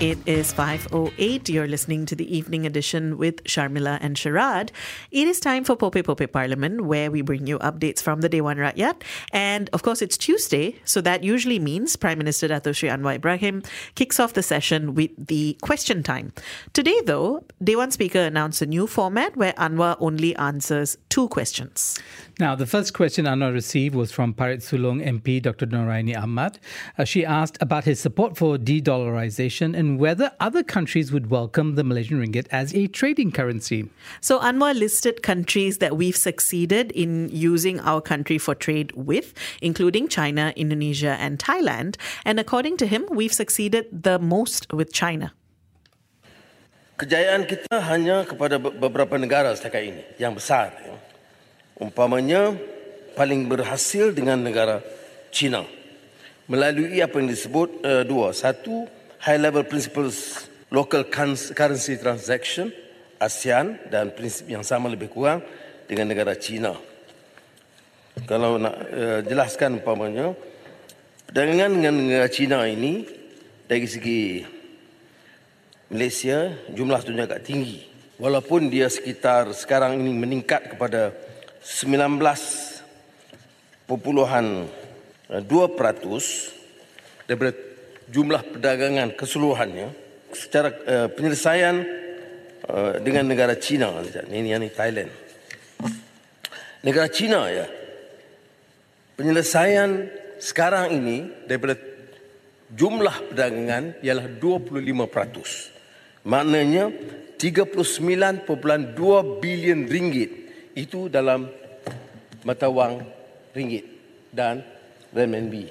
It is 5.08. You're listening to the evening edition with Sharmila and Sharad. It is time for Popek Popek Parlimen, where we bring you updates from the Day Dewan Rakyat. And of course, it's Tuesday, so that usually means Prime Minister Dato Sri Anwar Ibrahim kicks off the session with the question time. Today, though, Dewan Speaker announced a new format where Anwar only answers two questions. Now, the first question Anwar received was from Parit Sulong MP Dr. Noraini Ahmad. Uh, she asked about his support for de dollarization and whether other countries would welcome the Malaysian ringgit as a trading currency. So, Anwar listed countries that we've succeeded in using our country for trade with, including China, Indonesia, and Thailand. And according to him, we've succeeded the most with China. Kejayaan kita hanya kepada beberapa negara setakat ini yang besar. Ya. Umpamanya paling berhasil dengan negara China melalui apa yang disebut uh, dua. Satu, high level principles local currency transaction ASEAN dan prinsip yang sama lebih kurang dengan negara China. Kalau nak uh, jelaskan umpamanya perdagangan dengan negara China ini dari segi Malaysia jumlah tu agak tinggi. Walaupun dia sekitar sekarang ini meningkat kepada 19.2% daripada jumlah perdagangan keseluruhannya secara uh, penyelesaian uh, dengan negara China ini yang Thailand. Negara China ya. Penyelesaian sekarang ini daripada jumlah perdagangan ialah 25% maknanya 39.2 bilion ringgit itu dalam mata wang ringgit dan renminbi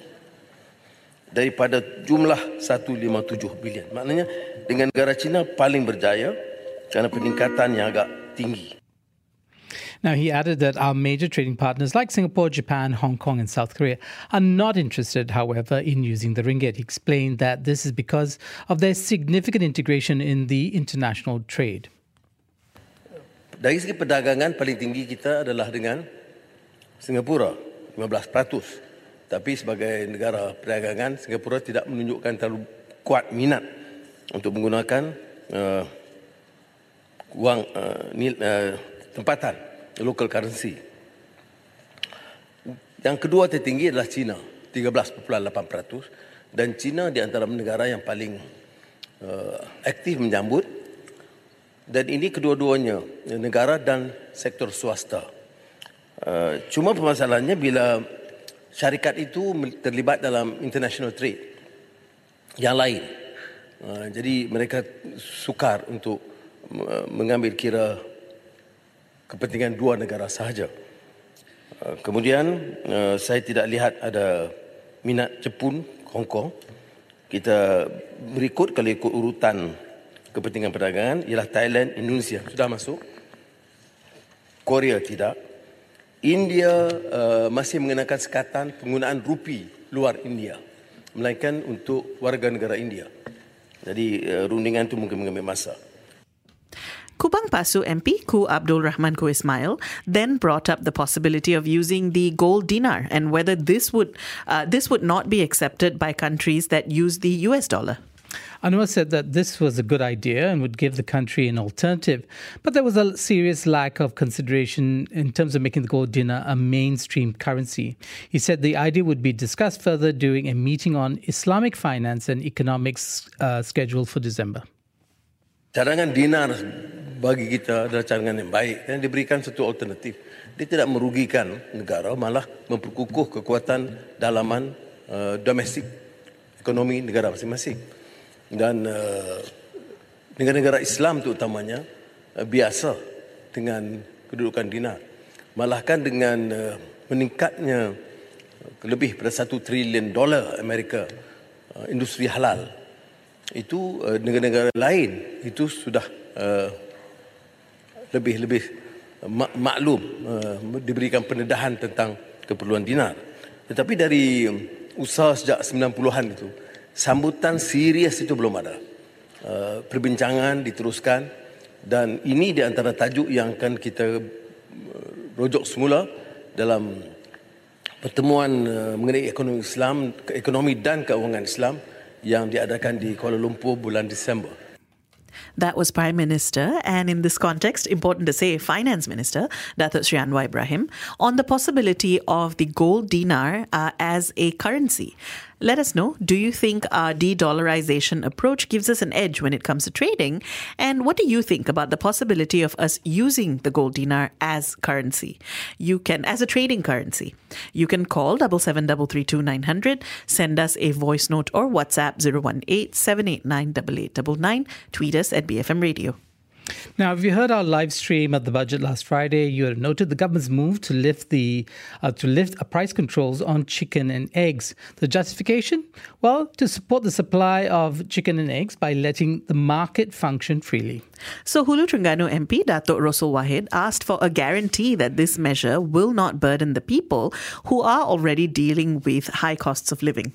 daripada jumlah 157 bilion. Maknanya dengan negara China paling berjaya kerana peningkatan yang agak tinggi. Now, he added that our major trading partners like Singapore, Japan, Hong Kong, and South Korea are not interested, however, in using the ringgit. He explained that this is because of their significant integration in the international trade. Dari segi perdagangan paling tinggi kita adalah dengan Singapura 15%. Tapi sebagai negara perdagangan Singapura tidak menunjukkan terlalu kuat minat untuk menggunakan uh, wang uh, tempatan local currency. Yang kedua tertinggi adalah China 13.8% dan China di antara negara yang paling uh, aktif menyambut dan ini kedua-duanya negara dan sektor swasta. Uh, cuma permasalahannya bila syarikat itu terlibat dalam international trade yang lain. Uh, jadi mereka sukar untuk mengambil kira kepentingan dua negara sahaja. Uh, kemudian saya tidak lihat ada minat Jepun, Hong Kong. Kita berikut kalau ikut urutan kepentingan perdagangan ialah Thailand, Indonesia sudah masuk. Korea tidak. India uh, masih mengenakan sekatan penggunaan rupi luar India. Melainkan untuk warga negara India. Jadi uh, rundingan itu mungkin mengambil masa. Kubang Pasu MP Ku Abdul Rahman Ku Ismail then brought up the possibility of using the gold dinar and whether this would uh, this would not be accepted by countries that use the US dollar. Anwar said that this was a good idea and would give the country an alternative, but there was a serious lack of consideration in terms of making the gold dinar a mainstream currency. He said the idea would be discussed further during a meeting on Islamic finance and economics uh, scheduled for December. Cadangan dinar bagi kita adalah cadangan yang baik dan diberikan satu alternatif. Dia tidak merugikan negara, malah memperkukuh kekuatan dalaman uh, domestik ekonomi negara masing-masing dan uh, negara-negara Islam terutamanya uh, biasa dengan kedudukan dinar. Malahkan dengan uh, meningkatnya lebih pada satu trilion dolar Amerika uh, industri halal itu uh, negara-negara lain itu sudah uh, lebih-lebih mak- maklum uh, diberikan pendedahan tentang keperluan dinar. Tetapi dari usaha sejak 90-an itu sambutan serius itu belum ada. uh, perbincangan diteruskan dan ini di antara tajuk yang akan kita uh, rojok semula dalam pertemuan uh, mengenai ekonomi Islam, ekonomi dan keuangan Islam yang diadakan di Kuala Lumpur bulan Disember. That was Prime Minister, and in this context, important to say, Finance Minister Datuk Sri Anwar Ibrahim on the possibility of the gold dinar uh, as a currency. Let us know do you think our de dollarization approach gives us an edge when it comes to trading? And what do you think about the possibility of us using the gold dinar as currency? You can, as a trading currency. You can call 77332900, send us a voice note or WhatsApp 018 789 tweet us at BFM Radio. Now, if you heard our live stream at the budget last Friday, you would have noted the government's move to lift the uh, to lift price controls on chicken and eggs. The justification, well, to support the supply of chicken and eggs by letting the market function freely. So Hulu Terengganu MP Datuk Rosol Wahid asked for a guarantee that this measure will not burden the people who are already dealing with high costs of living.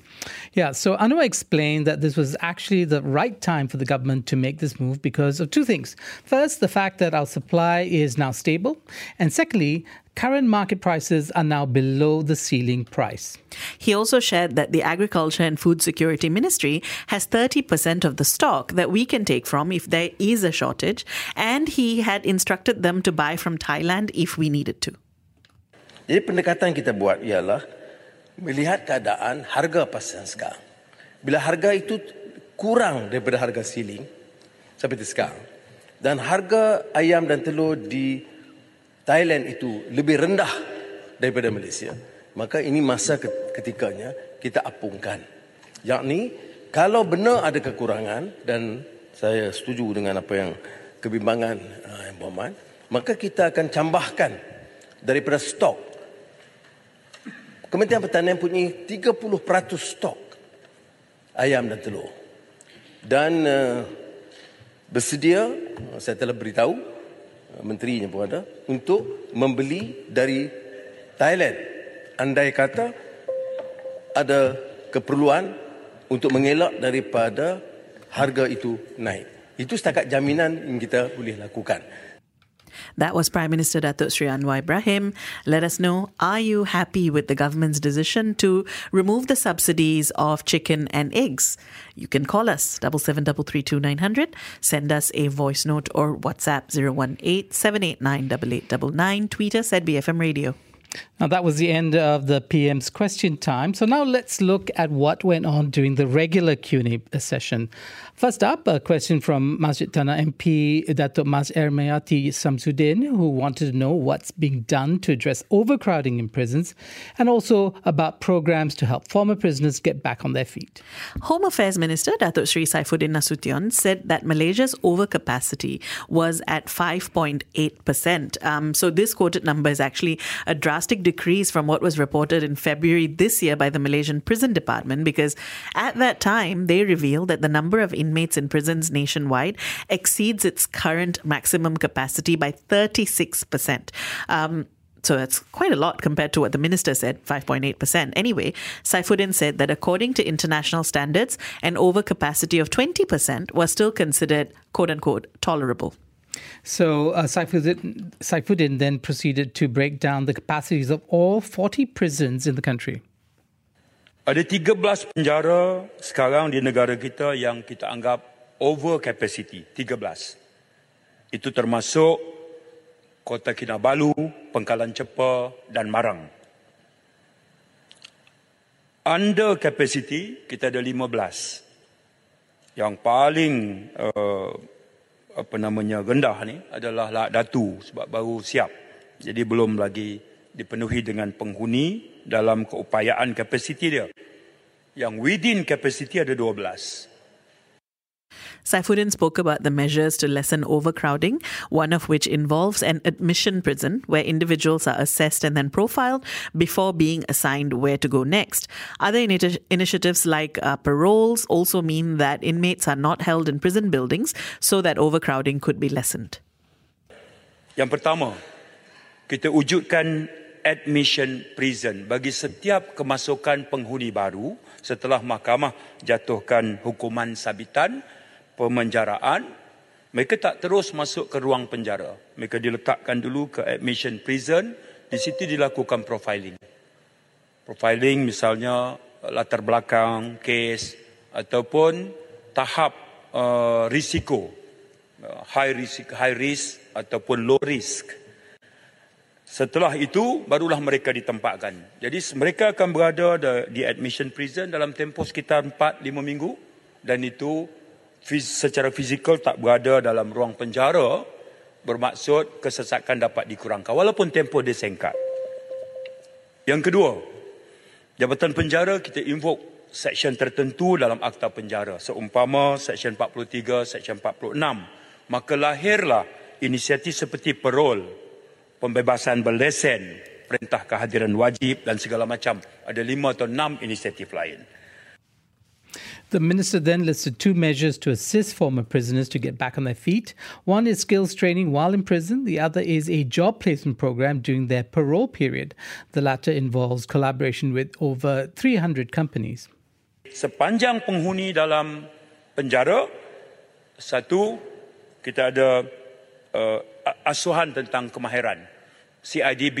Yeah, so Anwar explained that this was actually the right time for the government to make this move because of two things. First, the fact that our supply is now stable, and secondly, current market prices are now below the ceiling price. He also shared that the Agriculture and Food Security Ministry has 30% of the stock that we can take from if there is a shortage, and he had instructed them to buy from Thailand if we needed to. Jadi pendekatan kita buat ialah melihat keadaan harga pasaran sekarang. Bila harga itu kurang daripada harga ceiling seperti sekarang dan harga ayam dan telur di Thailand itu lebih rendah daripada Malaysia, maka ini masa ketikanya kita apungkan. Yakni kalau benar ada kekurangan dan saya setuju dengan apa yang kebimbangan uh, yang Muhammad, maka kita akan cambahkan daripada stok. Kementerian Pertanian punya 30% stok ayam dan telur. Dan uh, bersedia, saya telah beritahu, menterinya pun ada untuk membeli dari Thailand. Andai kata ada keperluan untuk mengelak daripada harga itu naik. Itu setakat jaminan yang kita boleh lakukan That was Prime Minister Datuk Sri Anwar Ibrahim. Let us know are you happy with the government's decision to remove the subsidies of chicken and eggs? You can call us 77332900, send us a voice note or WhatsApp 018 tweet us at BFM Radio. Now, that was the end of the PM's question time. So now let's look at what went on during the regular Q&A session. First up, a question from Masjid MP Datuk Mas Ermieyati Samsudin, who wanted to know what's being done to address overcrowding in prisons and also about programs to help former prisoners get back on their feet. Home Affairs Minister Datuk Sri Saifuddin Nasution said that Malaysia's overcapacity was at 5.8%. Um, so this quoted number is actually a drastic decrease from what was reported in February this year by the Malaysian Prison Department because at that time they revealed that the number of inmates in prisons nationwide exceeds its current maximum capacity by 36%. Um, so that's quite a lot compared to what the minister said, 5.8%. Anyway, Saifuddin said that according to international standards, an overcapacity of 20% was still considered quote unquote tolerable. So uh, Saifuddin, Saifuddin then proceeded to break down the capacities of all 40 prisons in the country. Ada 13 penjara sekarang di negara kita yang kita anggap over capacity, 13. Itu termasuk Kota Kinabalu, Pengkalan Cepa dan Marang. Under capacity, kita ada 15. Yang paling uh, apa namanya rendah ni adalah Lak Datu sebab baru siap. Jadi belum lagi dipenuhi dengan penghuni dalam keupayaan kapasiti dia. Yang within capacity ada 12. Saifuddin spoke about the measures to lessen overcrowding, one of which involves an admission prison where individuals are assessed and then profiled before being assigned where to go next. Other initi- initiatives like uh, paroles also mean that inmates are not held in prison buildings so that overcrowding could be lessened. Yang pertama, kita wujudkan admission prison bagi setiap kemasukan penghuni baru setelah mahkamah jatuhkan hukuman sabitan pemenjaraan, mereka tak terus masuk ke ruang penjara. Mereka diletakkan dulu ke admission prison, di situ dilakukan profiling. Profiling misalnya latar belakang, kes ataupun tahap uh, risiko, uh, high risk, high risk ataupun low risk. Setelah itu barulah mereka ditempatkan. Jadi mereka akan berada di admission prison dalam tempoh sekitar 4 5 minggu dan itu secara fizikal tak berada dalam ruang penjara bermaksud kesesakan dapat dikurangkan walaupun tempoh dia singkat. Yang kedua, Jabatan Penjara kita invoke seksyen tertentu dalam Akta Penjara seumpama seksyen 43, seksyen 46. Maka lahirlah inisiatif seperti parol pembebasan berlesen, perintah kehadiran wajib dan segala macam. Ada lima atau enam inisiatif lain. The minister then listed two measures to assist former prisoners to get back on their feet. One is skills training while in prison, the other is a job placement program during their parole period. The latter involves collaboration with over 300 companies. Sepanjang penghuni dalam penjara, satu, kita ada uh, asuhan tentang kemahiran. CIDB,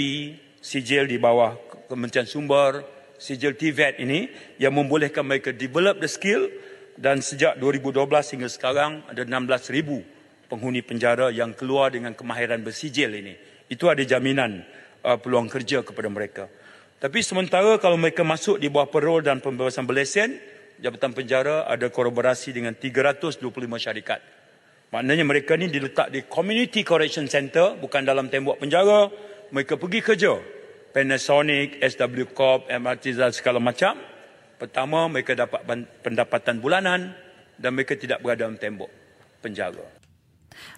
sijil di bawah Kementerian Sumber, sijil TVET ini yang membolehkan mereka develop the skill dan sejak 2012 hingga sekarang ada 16,000 penghuni penjara yang keluar dengan kemahiran bersijil ini. Itu ada jaminan uh, peluang kerja kepada mereka. Tapi sementara kalau mereka masuk di bawah parol dan pembebasan berlesen, Jabatan Penjara ada kolaborasi dengan 325 syarikat. Maknanya mereka ni diletak di Community Correction Center, bukan dalam tembok penjara, mereka pergi kerja. Panasonic, SW Corp, MRT dan segala macam. Pertama, mereka dapat pendapatan bulanan dan mereka tidak berada dalam tembok penjara.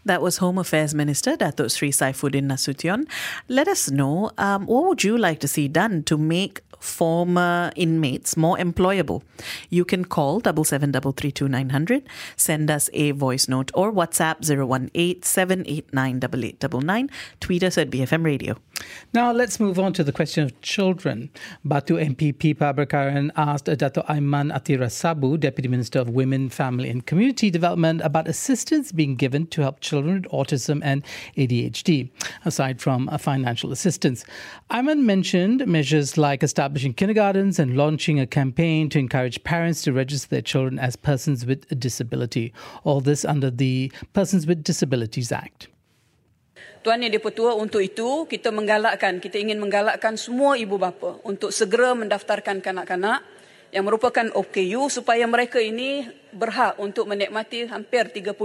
That was Home Affairs Minister Datuk Sri Saifuddin Nasution. Let us know um, what would you like to see done to make former inmates more employable. You can call double seven double three two nine hundred, send us a voice note or WhatsApp 018 tweet us at BFM Radio. Now let's move on to the question of children. Batu MPP Prabhakaran asked Dato Aiman Athirah Sabu, Deputy Minister of Women, Family and Community Development, about assistance being given to help children with autism and ADHD, aside from uh, financial assistance. Aiman mentioned measures like establishing kindergartens and launching a campaign to encourage parents to register their children as persons with a disability. All this under the Persons with Disabilities Act. Tuan Yang Dipertua, untuk itu kita menggalakkan, kita ingin menggalakkan semua ibu bapa untuk segera mendaftarkan kanak-kanak yang merupakan OKU supaya mereka ini berhak untuk menikmati hampir 30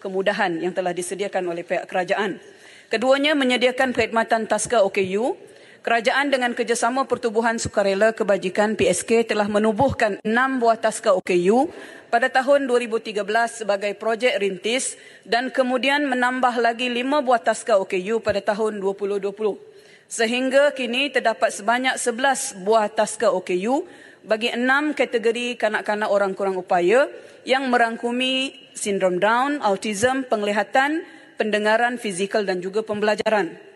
kemudahan yang telah disediakan oleh pihak kerajaan. Keduanya menyediakan perkhidmatan taska OKU Kerajaan dengan kerjasama Pertubuhan Sukarela Kebajikan PSK telah menubuhkan enam buah taska OKU pada tahun 2013 sebagai projek rintis dan kemudian menambah lagi lima buah taska OKU pada tahun 2020. Sehingga kini terdapat sebanyak 11 buah taska OKU bagi enam kategori kanak-kanak orang kurang upaya yang merangkumi sindrom Down, autism, penglihatan, pendengaran, fizikal dan juga pembelajaran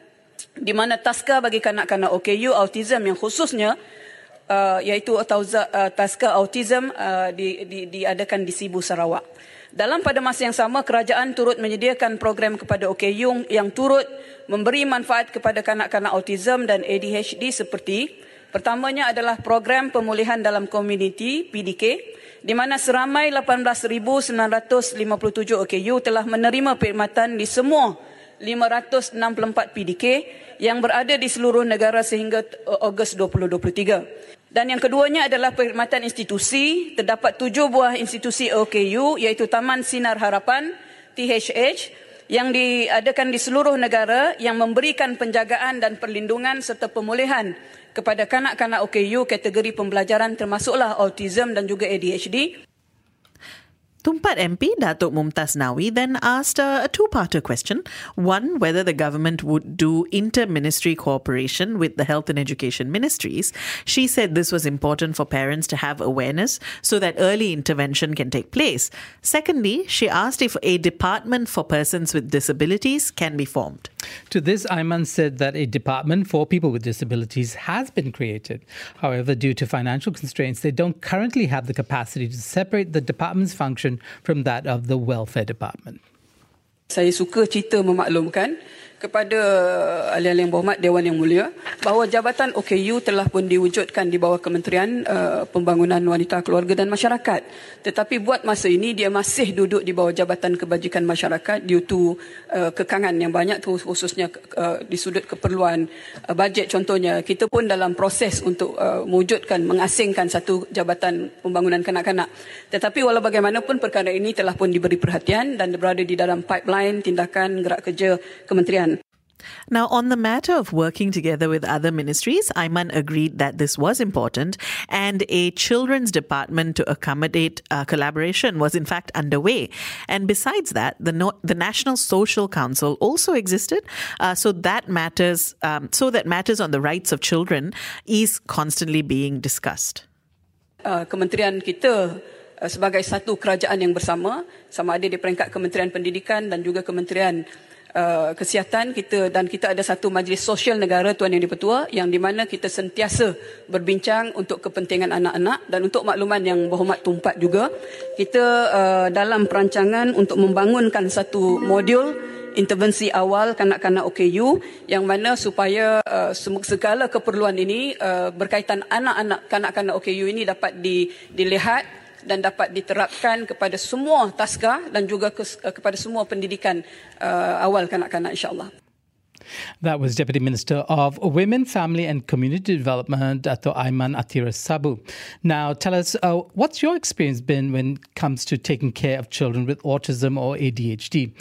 di mana taska bagi kanak-kanak OKU autism yang khususnya uh, iaitu uh, taska autism uh, di, di, diadakan di Sibu Sarawak. Dalam pada masa yang sama kerajaan turut menyediakan program kepada OKU yang turut memberi manfaat kepada kanak-kanak autism dan ADHD seperti pertamanya adalah program pemulihan dalam komuniti PDK di mana seramai 18,957 OKU telah menerima perkhidmatan di semua 564 PDK yang berada di seluruh negara sehingga Ogos 2023. Dan yang keduanya adalah perkhidmatan institusi. Terdapat tujuh buah institusi OKU iaitu Taman Sinar Harapan, THH, yang diadakan di seluruh negara yang memberikan penjagaan dan perlindungan serta pemulihan kepada kanak-kanak OKU kategori pembelajaran termasuklah autism dan juga ADHD. Tumpat MP Datuk Mumtaz Nawi then asked a, a two-parter question. One, whether the government would do inter-ministry cooperation with the health and education ministries. She said this was important for parents to have awareness so that early intervention can take place. Secondly, she asked if a department for persons with disabilities can be formed. To this, Aiman said that a department for people with disabilities has been created. However, due to financial constraints, they don't currently have the capacity to separate the department's function from that of the welfare department. Saya suka cerita memaklumkan kepada eh, ahli-ahli yang berhormat Dewan Yang Mulia bahawa Jabatan OKU telah pun diwujudkan di bawah Kementerian uh, Pembangunan Wanita Keluarga dan Masyarakat. Tetapi buat masa ini dia masih duduk di bawah Jabatan Kebajikan Masyarakat due to uh, kekangan yang banyak tu khususnya uh, di sudut keperluan uh, bajet contohnya. Kita pun dalam proses untuk uh, mewujudkan mengasingkan satu Jabatan Pembangunan Kanak-kanak. Tetapi walau bagaimanapun perkara ini telah pun diberi perhatian dan berada di dalam pipeline tindakan gerak kerja Kementerian now, on the matter of working together with other ministries, Aiman agreed that this was important, and a children's department to accommodate uh, collaboration was in fact underway. And besides that, the no- the National Social Council also existed, uh, so that matters um, so that matters on the rights of children is constantly being discussed. Uh, kementerian kita uh, sebagai satu kerajaan yang bersama, sama ada di peringkat Kementerian Pendidikan dan juga Kementerian Uh, kesihatan kita dan kita ada satu majlis sosial negara tuan yang dipertua yang di mana kita sentiasa berbincang untuk kepentingan anak-anak dan untuk makluman yang berhormat tumpat juga. Kita uh, dalam perancangan untuk membangunkan satu modul intervensi awal kanak-kanak OKU yang mana supaya uh, segala keperluan ini uh, berkaitan anak-anak kanak-kanak OKU ini dapat di, dilihat dan dapat diterapkan kepada semua taska dan juga eh, kepada semua pendidikan uh, awal kanak-kanak insyaAllah. That was Deputy Minister of Women, Family and Community Development, Dato Aiman Athirah Sabu. Now, tell us, uh, what's your experience been when it comes to taking care of children with autism or ADHD?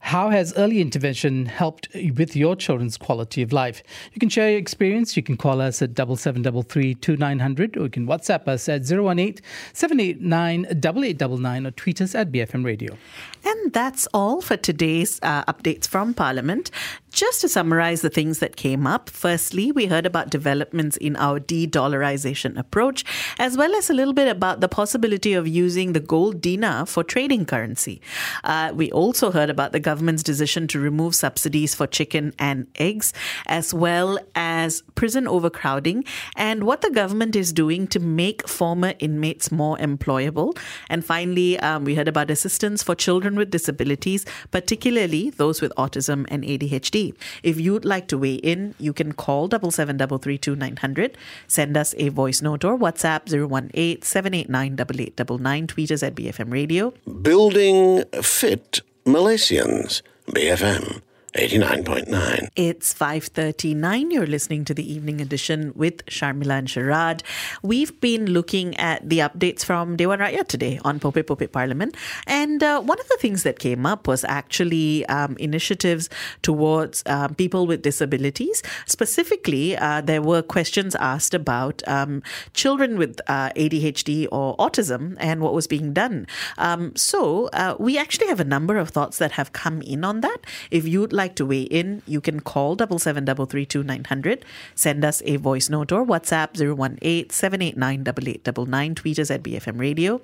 How has early intervention helped with your children's quality of life? You can share your experience. You can call us at 7733 2900 or you can WhatsApp us at 018 789 8899 or tweet us at BFM Radio. And that's all for today's uh, updates from Parliament. Just to summarize the things that came up, firstly, we heard about developments in our de dollarization approach, as well as a little bit about the possibility of using the gold dinar for trading currency. Uh, we also heard about the government's decision to remove subsidies for chicken and eggs, as well as prison overcrowding and what the government is doing to make former inmates more employable. And finally, um, we heard about assistance for children children with disabilities, particularly those with autism and ADHD. If you'd like to weigh in, you can call 77332900, send us a voice note or WhatsApp 018 789 tweet us at BFM Radio. Building Fit Malaysians, BFM 89.9. It's 5.39. You're listening to the evening edition with Sharmila and Sharad. We've been looking at the updates from Dewan Rakyat today on Popek Popek Parlimen. And uh, one of the things that came up was actually um, initiatives towards uh, people with disabilities. Specifically, uh, there were questions asked about um, children with uh, ADHD or autism and what was being done. Um, so uh, we actually have a number of thoughts that have come in on that. If you'd like like to weigh in, you can call double seven double three two nine hundred, send us a voice note or WhatsApp 018 789 tweet us at BFM Radio.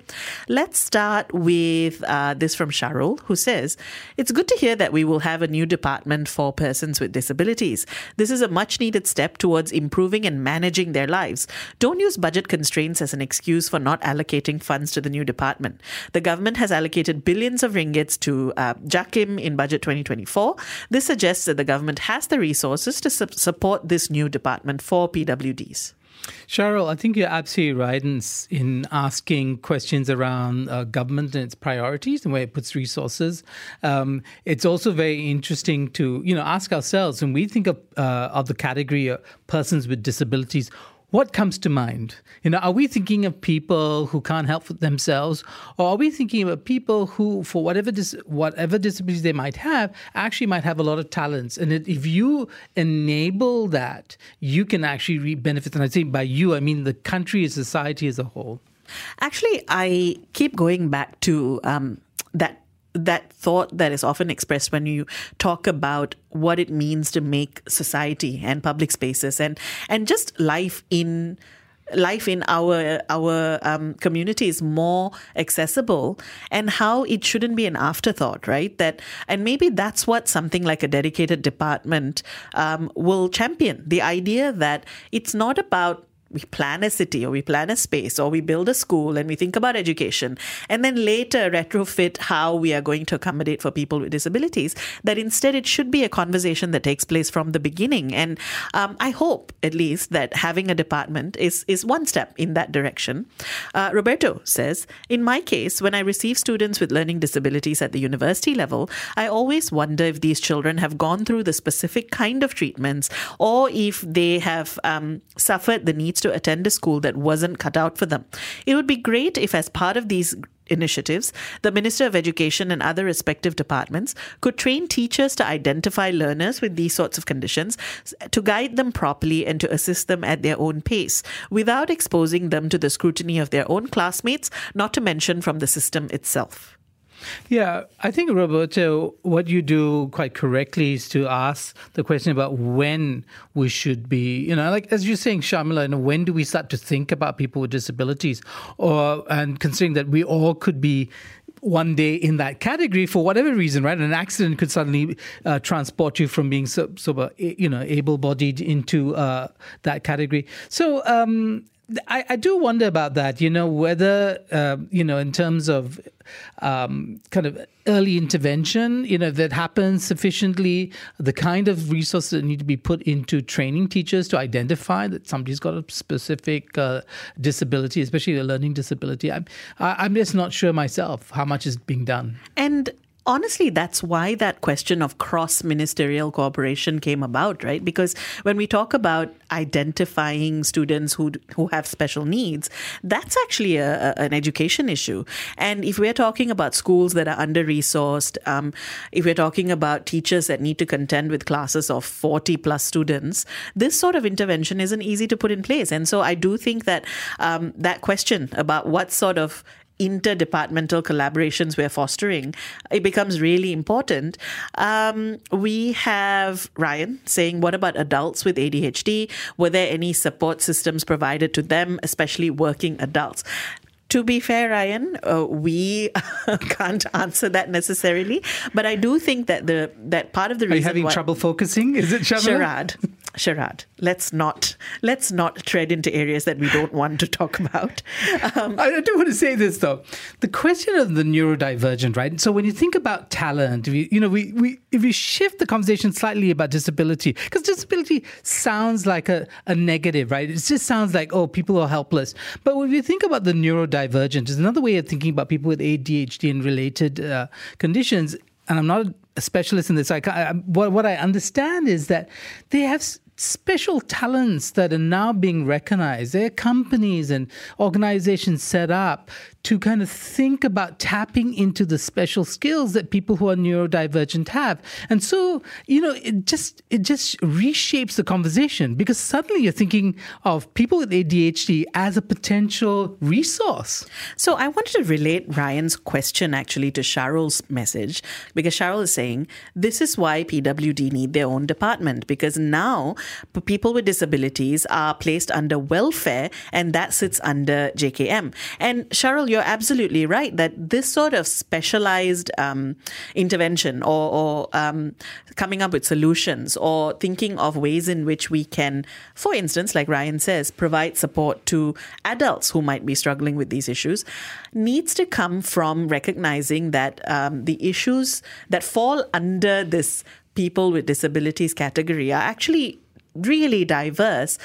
Let's start with uh, this from Sharul, who says, It's good to hear that we will have a new department for persons with disabilities. This is a much needed step towards improving and managing their lives. Don't use budget constraints as an excuse for not allocating funds to the new department. The government has allocated billions of ringgits to uh, JAKIM in budget 2024. This suggests that the government has the resources to su- support this new department for PWDs. Cheryl, I think you're absolutely right in, in asking questions around uh, government and its priorities and where it puts resources. Um, it's also very interesting to you know ask ourselves when we think of uh, of the category of persons with disabilities what comes to mind? You know, are we thinking of people who can't help themselves, or are we thinking of people who, for whatever dis- whatever disabilities they might have, actually might have a lot of talents? And if you enable that, you can actually reap benefits. And I think by you, I mean the country society as a whole. Actually, I keep going back to um, that that thought that is often expressed when you talk about what it means to make society and public spaces and and just life in life in our our um, community is more accessible, and how it shouldn't be an afterthought, right? That and maybe that's what something like a dedicated department um, will champion. The idea that it's not about we plan a city or we plan a space or we build a school and we think about education and then later retrofit how we are going to accommodate for people with disabilities that instead it should be a conversation that takes place from the beginning. And um, i hope at least that having a department is is one step in that direction. Uh, roberto says in my case when i receive students with learning disabilities at the university level i always wonder if these children have gone through the specific kind of treatments or if they have um, suffered the needs to attend a school that wasn't cut out for them. It would be great if, as part of these initiatives, the Minister of Education and other respective departments could train teachers to identify learners with these sorts of conditions, to guide them properly and to assist them at their own pace, without exposing them to the scrutiny of their own classmates, not to mention from the system itself. Yeah, I think, Roberto, what you do quite correctly is to ask the question about when we should be, you know, like as you're saying, Sharmila, you know, when do we start to think about people with disabilities? Or, and considering that we all could be one day in that category for whatever reason, right? An accident could suddenly uh, transport you from being so, so you know, able-bodied into uh, that category. So, um, I, I, do wonder about that, you know, whether, uh, you know, in terms of um, kind of early intervention, you know, that happens sufficiently, the kind of resources that need to be put into training teachers to identify that somebody's got a specific uh, disability, especially a learning disability. I'm, I'm just not sure myself how much is being done. And honestly, that's why that question of cross ministerial cooperation came about, right? Because when we talk about identifying students who who have special needs, that's actually a, a, an education issue. And if we're talking about schools that are under resourced, um, if we're talking about teachers that need to contend with classes of 40 plus students, this sort of intervention isn't easy to put in place. And so I do think that um, that question about what sort of interdepartmental collaborations we're fostering, it becomes really important. Um, we have Ryan saying, What about adults with ADHD? Were there any support systems provided to them, especially working adults? to be fair, Ryan, uh, we can't answer that necessarily. But I do think that the that part of the reason are you having trouble focusing is it Sharad? Sharad, let's not let's not tread into areas that we don't want to talk about. Um, I do want to say this though, the question of the neurodivergent, right? So when you think about talent, you, you know, we, we if we shift the conversation slightly about disability, because disability sounds like a, a negative, right? It just sounds like oh, people are helpless. But when you think about the neurodivergent, is another way of thinking about people with ADHD and related uh, conditions. And I'm not a specialist in this. I, I what, what I understand is that they have special talents that are now being recognized. There are companies and organizations set up to kind of think about tapping into the special skills that people who are neurodivergent have. And so, you know, it just it just reshapes the conversation because suddenly you're thinking of people with ADHD as a potential resource. So I wanted to relate Ryan's question actually to Cheryl's message because Cheryl is saying this is why PWD need their own department because now people with disabilities are placed under welfare and that sits under JKM. And Sharul, you're absolutely right that this sort of specialized um, intervention or, or um, coming up with solutions or thinking of ways in which we can, for instance, like Ryan says, provide support to adults who might be struggling with these issues, needs to come from recognizing that um, the issues that fall under this people with disabilities category are actually really diverse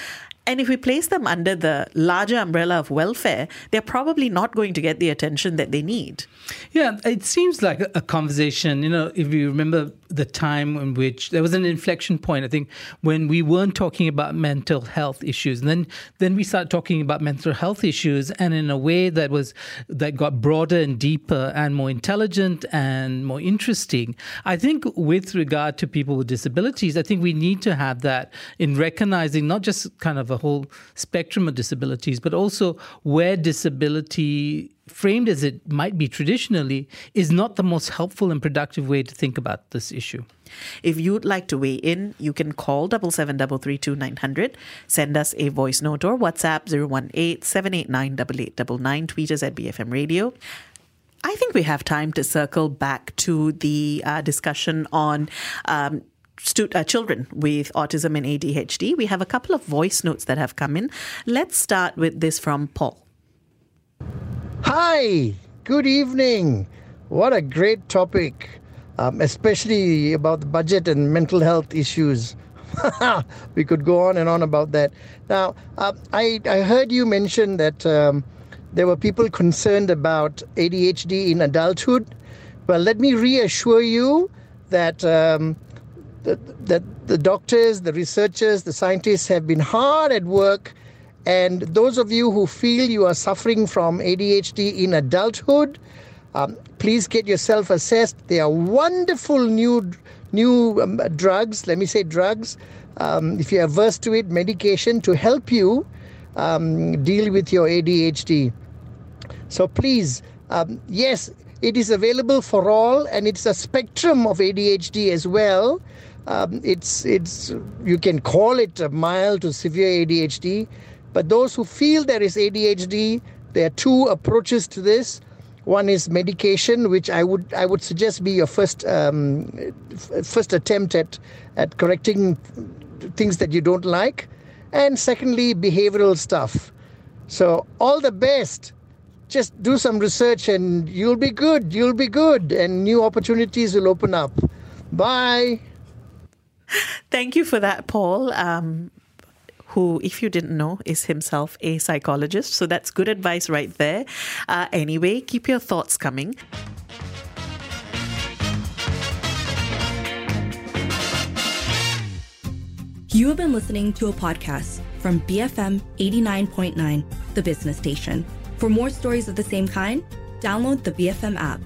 and if we place them under the larger umbrella of welfare, they're probably not going to get the attention that they need. Yeah, it seems like a conversation. You know, if you remember the time in which there was an inflection point, I think, when we weren't talking about mental health issues, and then then we started talking about mental health issues, and in a way that was that got broader and deeper and more intelligent and more interesting. I think with regard to people with disabilities, I think we need to have that in recognizing not just kind of a whole spectrum of disabilities, but also where disability framed as it might be traditionally, is not the most helpful and productive way to think about this issue. If you'd like to weigh in, you can call 77332900, send us a voice note or WhatsApp 018 789 tweet us at BFM Radio. I think we have time to circle back to the uh, discussion on. Um, stu- uh, children with autism and ADHD. We have a couple of voice notes that have come in. Let's start with this from Paul. Hi, good evening. What a great topic, um, especially about the budget and mental health issues. we could go on and on about that. Now, uh, I, I heard you mention that um, there were people concerned about ADHD in adulthood. Well, let me reassure you that um, that the doctors, the researchers, the scientists have been hard at work. And those of you who feel you are suffering from ADHD in adulthood, um, please get yourself assessed. There are wonderful new new um, drugs. Let me say drugs. Um, if you're averse to it, medication to help you um, deal with your ADHD. So please, um, yes, it is available for all, and it's a spectrum of ADHD as well. Um, it's it's you can call it mild to severe ADHD, but those who feel there is ADHD, there are two approaches to this. One is medication, which I would I would suggest be your first um, first attempt at at correcting things that you don't like, and secondly behavioral stuff. So all the best. Just do some research and you'll be good. You'll be good, and new opportunities will open up. Bye. Thank you for that, Paul. Um, who, if you didn't know, is himself a psychologist. So that's good advice right there. Uh, anyway, keep your thoughts coming. You have been listening to a podcast from BFM 89.9, the business station. For more stories of the same kind, download the BFM app.